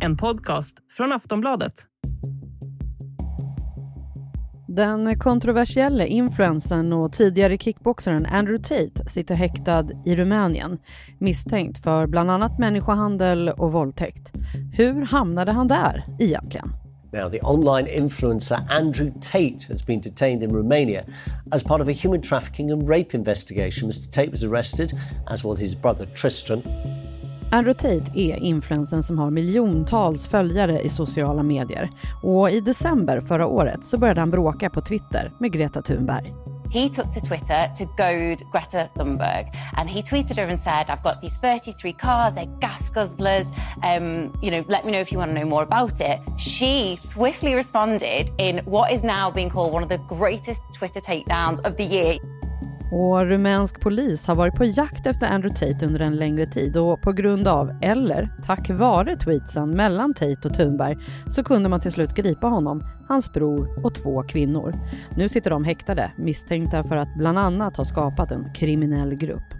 En podcast från Aftonbladet. Den kontroversiella influensen och tidigare kickboxaren Andrew Tate sitter häktad i Rumänien misstänkt för bland annat människohandel och våldtäkt. Hur hamnade han där egentligen? Now, the online influencer Andrew Tate has been detained in Romania as part of a human trafficking and rape investigation. Mr. Tate was arrested, as was his brother Tristan. Andrew Tate är influensen som har miljontals följare i sociala medier. Och i december förra året så började han bråka på Twitter med Greta Thunberg. He took to Twitter to goad Greta Thunberg and he tweeted her and said, I've got these 33 cars, they're gas guzzlers, um, you know, let me know if you want to know more about it. She swiftly responded in what is now being called one of the greatest Twitter takedowns of the year. Och rumänsk polis har varit på jakt efter Andrew Tate under en längre tid och på grund av, eller tack vare tweetsen mellan Tate och Thunberg så kunde man till slut gripa honom, hans bror och två kvinnor. Nu sitter de häktade misstänkta för att bland annat ha skapat en kriminell grupp.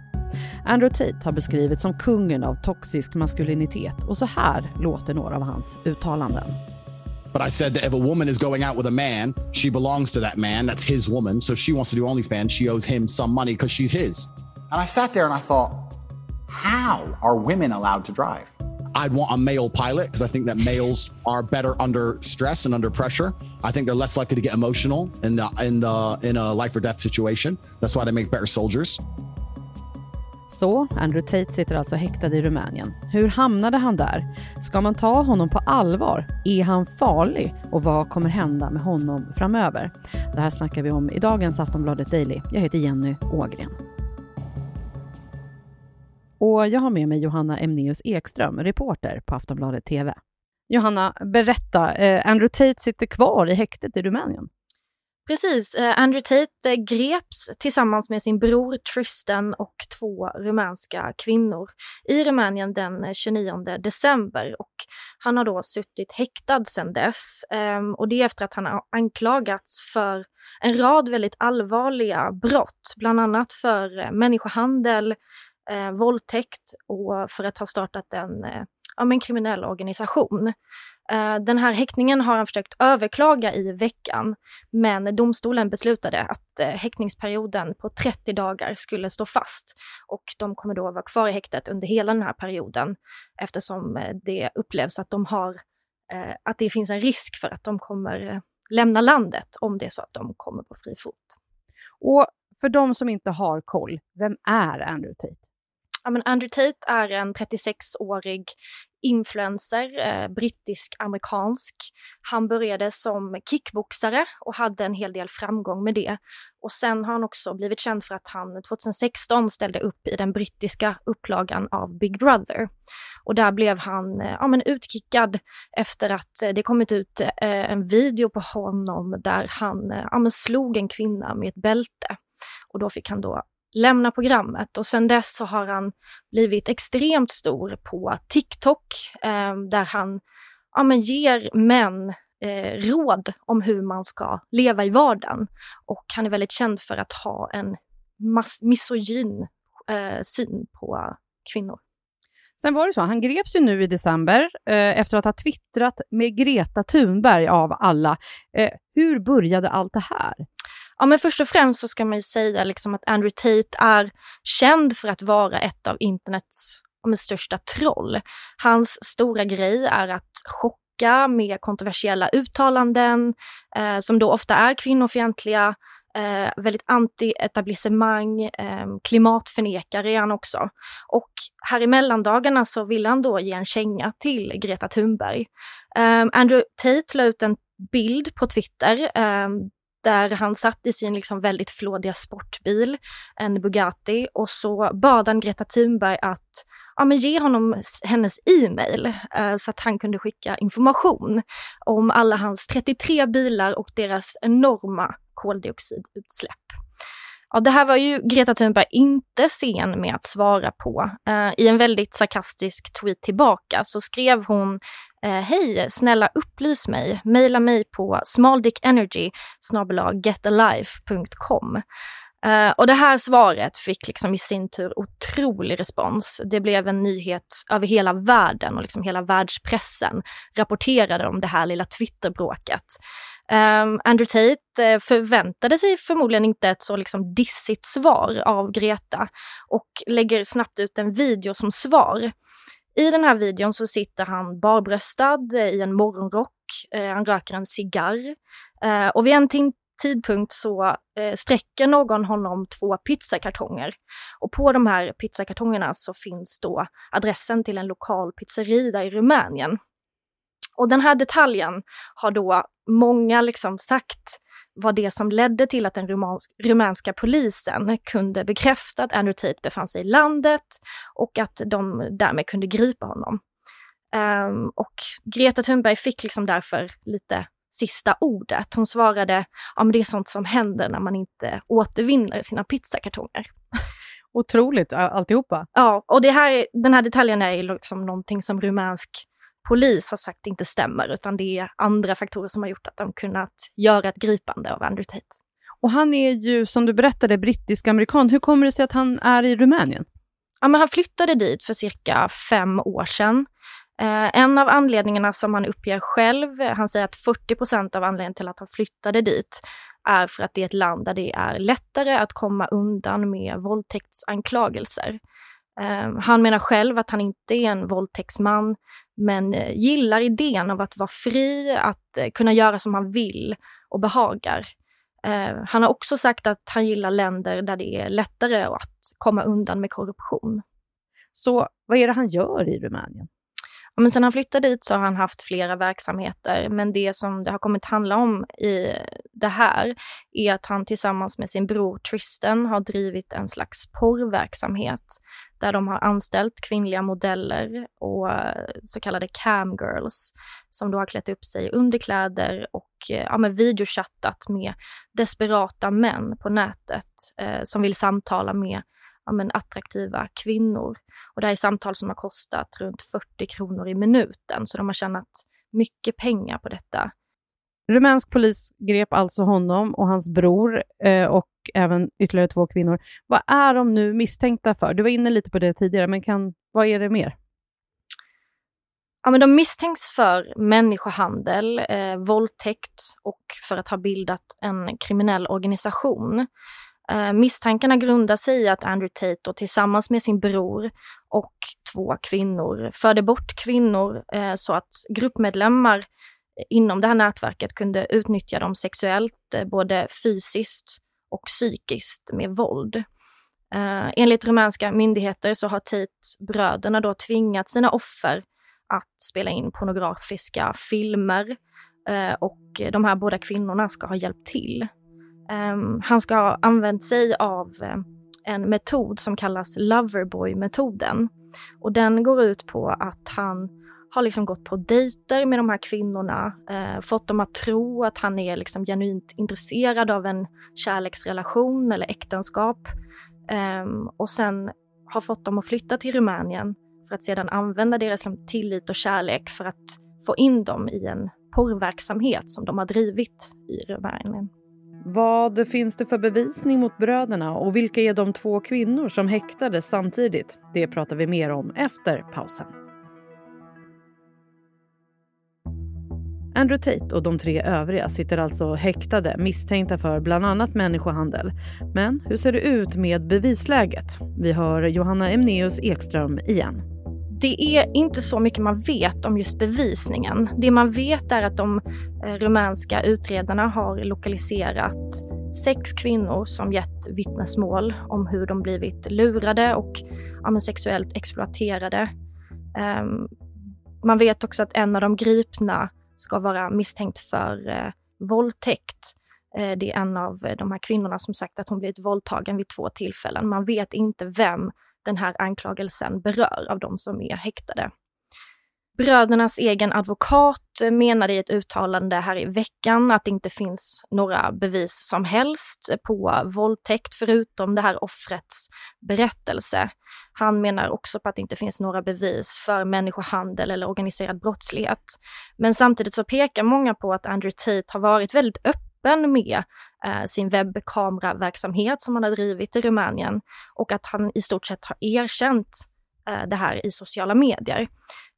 Andrew Tate har beskrivits som kungen av toxisk maskulinitet och så här låter några av hans uttalanden. But I said that if a woman is going out with a man, she belongs to that man. That's his woman. So if she wants to do OnlyFans, she owes him some money because she's his. And I sat there and I thought, how are women allowed to drive? I'd want a male pilot because I think that males are better under stress and under pressure. I think they're less likely to get emotional in the in the in a life or death situation. That's why they make better soldiers. Så, Andrew Tate sitter alltså häktad i Rumänien. Hur hamnade han där? Ska man ta honom på allvar? Är han farlig? Och vad kommer hända med honom framöver? Det här snackar vi om i dagens Aftonbladet Daily. Jag heter Jenny Ågren. Och jag har med mig Johanna Emneus Ekström, reporter på Aftonbladet TV. Johanna, berätta. Eh, Andrew Tate sitter kvar i häktet i Rumänien. Precis. Eh, Andrew Tate eh, greps tillsammans med sin bror Tristan och två rumänska kvinnor i Rumänien den eh, 29 december och han har då suttit häktad sedan dess ehm, och det är efter att han har anklagats för en rad väldigt allvarliga brott, bland annat för eh, människohandel, våldtäkt och för att ha startat en, ja, en kriminell organisation. Eh, den här häktningen har han försökt överklaga i veckan, men domstolen beslutade att eh, häktningsperioden på 30 dagar skulle stå fast och de kommer då vara kvar i häktet under hela den här perioden eftersom eh, det upplevs att de har att det finns en risk för att de kommer lämna landet om det är så att de kommer på fri fot. Och för de som inte har koll, vem är Andrew Tate? Ja, men Andrew Tate är en 36-årig influencer, eh, brittisk-amerikansk. Han började som kickboxare och hade en hel del framgång med det. Och sen har han också blivit känd för att han 2016 ställde upp i den brittiska upplagan av Big Brother. Och där blev han eh, ja, men utkickad efter att eh, det kommit ut eh, en video på honom där han eh, ja, men slog en kvinna med ett bälte. Och då fick han då lämna programmet och sen dess så har han blivit extremt stor på TikTok eh, där han ja, men ger män eh, råd om hur man ska leva i vardagen. Och han är väldigt känd för att ha en misogyn eh, syn på kvinnor. Sen var det så, han greps ju nu i december eh, efter att ha twittrat med Greta Thunberg av alla. Eh, hur började allt det här? Ja, men först och främst så ska man ju säga liksom att Andrew Tate är känd för att vara ett av internets ja, största troll. Hans stora grej är att chocka med kontroversiella uttalanden eh, som då ofta är kvinnofientliga, eh, väldigt anti-etablissemang, eh, klimatförnekare är han också. Och här i mellandagarna så vill han då ge en känga till Greta Thunberg. Eh, Andrew Tate la ut en bild på Twitter eh, där han satt i sin liksom väldigt flådiga sportbil, en Bugatti, och så bad han Greta Thunberg att ja, men ge honom hennes e-mail eh, så att han kunde skicka information om alla hans 33 bilar och deras enorma koldioxidutsläpp. Ja, det här var ju Greta Thunberg inte sen med att svara på. Eh, I en väldigt sarkastisk tweet tillbaka så skrev hon eh, Hej, snälla upplys mig. Maila mig på smalldickenergy getalife.com. Uh, eh, och det här svaret fick liksom i sin tur otrolig respons. Det blev en nyhet över hela världen och liksom hela världspressen rapporterade om det här lilla Twitterbråket. Um, Andrew Tate eh, förväntade sig förmodligen inte ett så liksom dissigt svar av Greta och lägger snabbt ut en video som svar. I den här videon så sitter han barbröstad eh, i en morgonrock, eh, han röker en cigarr eh, och vid en tidpunkt så eh, sträcker någon honom två pizzakartonger. Och på de här pizzakartongerna så finns då adressen till en lokal pizzeria i Rumänien. Och den här detaljen har då många liksom sagt var det som ledde till att den rumansk, rumänska polisen kunde bekräfta att Andrew Tate befann sig i landet och att de därmed kunde gripa honom. Um, och Greta Thunberg fick liksom därför lite sista ordet. Hon svarade, ja men det är sånt som händer när man inte återvinner sina pizzakartonger. Otroligt alltihopa. Ja, och det här, den här detaljen är liksom någonting som rumänsk polis har sagt inte stämmer, utan det är andra faktorer som har gjort att de kunnat göra ett gripande av Andrew Tate. Och han är ju, som du berättade, brittisk-amerikan. Hur kommer det sig att han är i Rumänien? Ja, men han flyttade dit för cirka fem år sedan. Eh, en av anledningarna som han uppger själv, han säger att 40% av anledningen till att han flyttade dit är för att det är ett land där det är lättare att komma undan med våldtäktsanklagelser. Eh, han menar själv att han inte är en våldtäktsman, men eh, gillar idén av att vara fri, att eh, kunna göra som han vill och behagar. Eh, han har också sagt att han gillar länder där det är lättare att komma undan med korruption. Så vad är det han gör i Rumänien? Men sen han flyttade dit så har han haft flera verksamheter, men det som det har kommit handla om i det här är att han tillsammans med sin bror Tristan har drivit en slags porrverksamhet där de har anställt kvinnliga modeller och eh, så kallade camgirls som då har klätt upp sig i underkläder och eh, ja, men videochattat med desperata män på nätet eh, som vill samtala med ja, men attraktiva kvinnor. Och det här är samtal som har kostat runt 40 kronor i minuten, så de har tjänat mycket pengar på detta. Rumänsk polis grep alltså honom och hans bror eh, och även ytterligare två kvinnor. Vad är de nu misstänkta för? Du var inne lite på det tidigare, men kan, vad är det mer? Ja, men de misstänks för människohandel, eh, våldtäkt och för att ha bildat en kriminell organisation. Eh, misstankarna grundar sig i att Andrew Tate då, tillsammans med sin bror och två kvinnor förde bort kvinnor eh, så att gruppmedlemmar eh, inom det här nätverket kunde utnyttja dem sexuellt, eh, både fysiskt och psykiskt med våld. Eh, enligt rumänska myndigheter så har Tate-bröderna då tvingat sina offer att spela in pornografiska filmer eh, och de här båda kvinnorna ska ha hjälpt till. Um, han ska ha använt sig av eh, en metod som kallas Loverboy-metoden. Och den går ut på att han har liksom gått på dejter med de här kvinnorna, eh, fått dem att tro att han är liksom genuint intresserad av en kärleksrelation eller äktenskap. Eh, och sen har fått dem att flytta till Rumänien för att sedan använda deras liksom tillit och kärlek för att få in dem i en porrverksamhet som de har drivit i Rumänien. Vad finns det för bevisning mot bröderna och vilka är de två kvinnor som häktades samtidigt? Det pratar vi mer om efter pausen. Andrew Tate och de tre övriga sitter alltså häktade misstänkta för bland annat människohandel. Men hur ser det ut med bevisläget? Vi hör Johanna Emneus Ekström igen. Det är inte så mycket man vet om just bevisningen. Det man vet är att de eh, rumänska utredarna har lokaliserat sex kvinnor som gett vittnesmål om hur de blivit lurade och ja, sexuellt exploaterade. Um, man vet också att en av de gripna ska vara misstänkt för eh, våldtäkt. Eh, det är en av de här kvinnorna som sagt att hon blivit våldtagen vid två tillfällen. Man vet inte vem den här anklagelsen berör av de som är häktade. Brödernas egen advokat menade i ett uttalande här i veckan att det inte finns några bevis som helst på våldtäkt förutom det här offrets berättelse. Han menar också på att det inte finns några bevis för människohandel eller organiserad brottslighet. Men samtidigt så pekar många på att Andrew Tate har varit väldigt öppen öppen med eh, sin webbkameraverksamhet som han har drivit i Rumänien och att han i stort sett har erkänt eh, det här i sociala medier.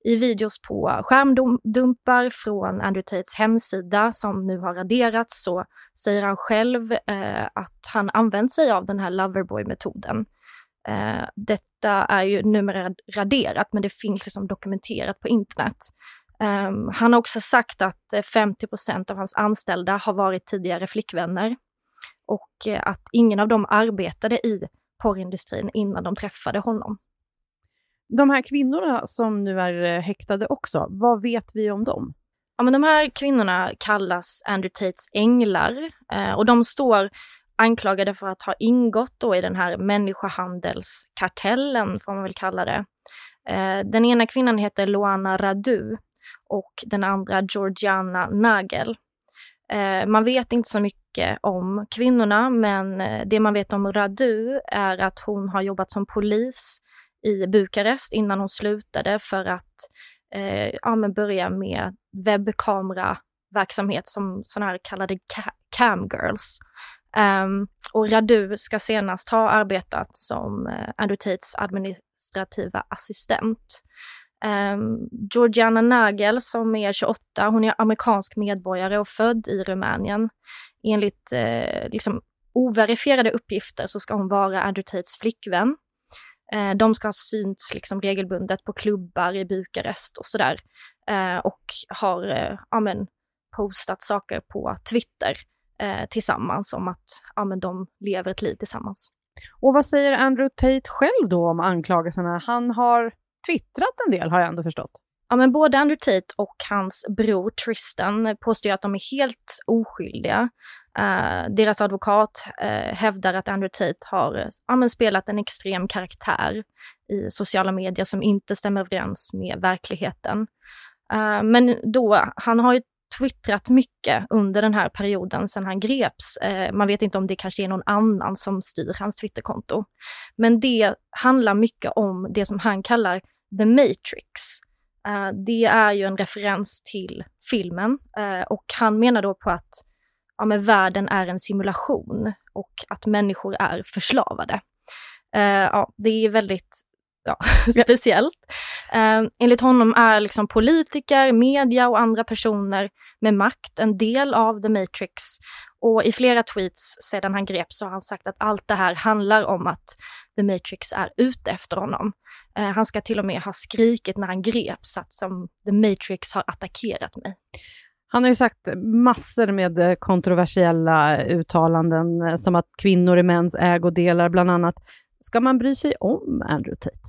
I videos på skärmdumpar från Andrew Tates hemsida som nu har raderats så säger han själv eh, att han använt sig av den här Loverboy-metoden. Eh, detta är ju numera raderat men det finns liksom dokumenterat på internet. Um, han har också sagt att 50 eh, av hans anställda har varit tidigare flickvänner och uh, att ingen av dem arbetade i porrindustrin innan de träffade honom. De här kvinnorna som nu är eh, häktade också, vad vet vi om dem? Ja, men de här kvinnorna kallas Andrew Tates änglar och de står anklagade för att ha ingått då i den här människohandelskartellen, får man väl kalla det. Den ena kvinnan heter Loana Radu och den andra Georgiana Nagel. Eh, man vet inte så mycket om kvinnorna, men eh, det man vet om Radu är att hon har jobbat som polis i Bukarest innan hon slutade för att eh, ja, men börja med webbkameraverksamhet som sådana här kallade ca camgirls. Um, och Radu ska senast ha arbetat som eh, Andrew Tates administrativa assistent. Um, Georgiana Nagel som är 28, hon är amerikansk medborgare och född i Rumänien. Enligt eh, liksom overifierade uppgifter så ska hon vara Andrew Tates flickvän. Eh, de ska ha synts liksom regelbundet på klubbar i Bukarest och sådär. Eh, och har eh, amen, postat saker på Twitter eh, tillsammans om att amen, de lever ett liv tillsammans. Och vad säger Andrew Tate själv då om anklagelserna? Han har twittrat en del har jag ändå förstått. Ja, men både Andrew Tate och hans bror Tristan eh, påstår att de är helt oskyldiga. Uh, deras advokat uh, hävdar att Andrew Tate har uh, spelat en extrem karaktär i sociala medier som inte stämmer överens med verkligheten. men då, han har ju twittrat mycket under den här perioden sedan han greps. Eh, man vet inte om det kanske är någon annan som styr hans Twitterkonto. Men det handlar mycket om det som han kallar The Matrix. Uh, det är ju en referens till filmen uh, och han menar då på att ja, men världen är en simulation och att människor är förslavade. Uh, ja, det är väldigt ja, speciellt. Uh, enligt honom är liksom politiker, media och andra personer med makt en del av The Matrix. Och i flera tweets sedan han greps så har han sagt att allt det här handlar om att The Matrix är ute efter honom. Uh, han ska till och med ha skrikit när han greps att som The Matrix har attackerat mig. Han har ju sagt massor med kontroversiella uttalanden, eh, som att kvinnor är mäns ägodelar bland annat. Ska man bry sig om Andrew Tate?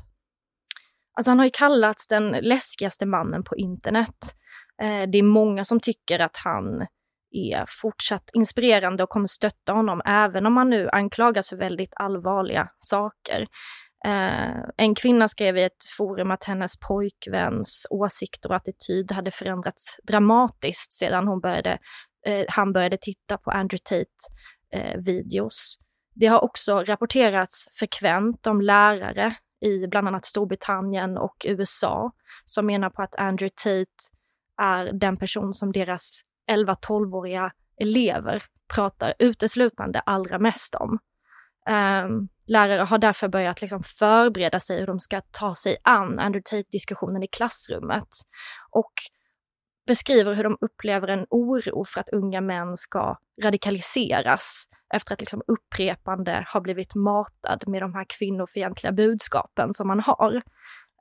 Alltså han har ju kallats den läskigaste mannen på internet. Eh, det är många som tycker att han är fortsatt inspirerande och kommer stötta honom även om han nu anklagas för väldigt allvarliga saker. Eh, en kvinna skrev i ett forum att hennes pojkväns åsikter och attityd hade förändrats dramatiskt sedan hon började, eh, han började titta på Andrew Tate-videos. Det har också rapporterats frekvent om lärare i bland annat Storbritannien och USA som menar på att Andrew Tate är den person som deras 11-12-åriga elever pratar uteslutande allra mest om. Um, lärare har därför börjat liksom förbereda sig hur de ska ta sig an Andrew Tate-diskussionen i klassrummet och beskriver hur de upplever en oro för att unga män ska radikaliseras efter att liksom upprepande har blivit matad med de här kvinnofientliga budskapen som man har.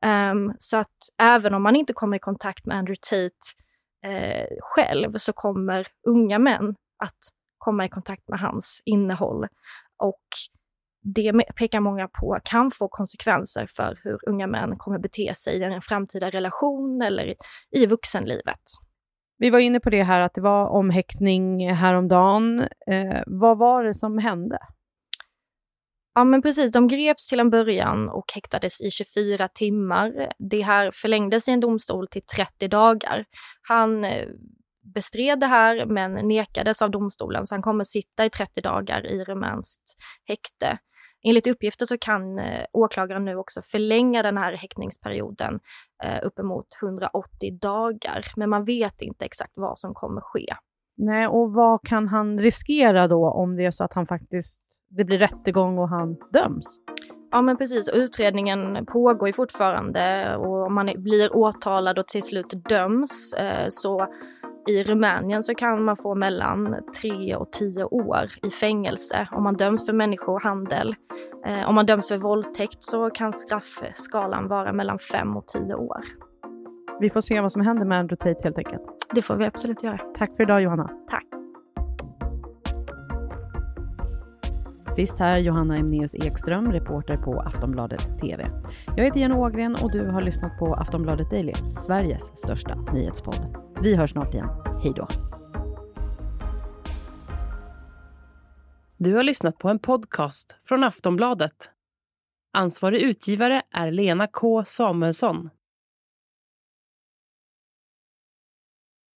Um, så att även om man inte kommer i kontakt med Andrew Tate eh, själv så kommer unga män att komma i kontakt med hans innehåll. Och det pekar många på kan få konsekvenser för hur unga män kommer bete sig i en framtida relation eller i vuxenlivet. Vi var inne på det här att det var omhäktning häromdagen. Eh, vad var det som hände? Ja men precis, de greps till en början och häktades i 24 timmar. Det här förlängdes i en domstol till 30 dagar. Han eh, bestred det här men nekades av domstolen så han kommer sitta i 30 dagar i rumänskt häkte. Enligt uppgifter så kan eh, åklagaren nu också förlänga den här häktningsperioden eh, uppemot 180 dagar, men man vet inte exakt vad som kommer ske. Nej, och vad kan han riskera då om det är så att han faktiskt, det blir rättegång och han döms? Ja men precis, utredningen pågår ju fortfarande och om man blir åtalad och till slut döms eh, så i Rumänien så kan man få mellan tre och tio år i fängelse om man döms för människohandel. Eh, om man döms för våldtäkt så kan straffskalan vara mellan fem och tio år. Vi får se vad som händer med Andrew Tate helt enkelt. Det får vi absolut göra. Tack för idag Johanna. Tack. Sist här Johanna Emneus Ekström, reporter på Aftonbladet TV. Jag heter Jenny Ågren och du har lyssnat på Aftonbladet Daily, Sveriges största nyhetspodd. Vi hörs snart igen. Hej då! Du har lyssnat på en podcast från Aftonbladet. Ansvarig utgivare är Lena K Samuelsson.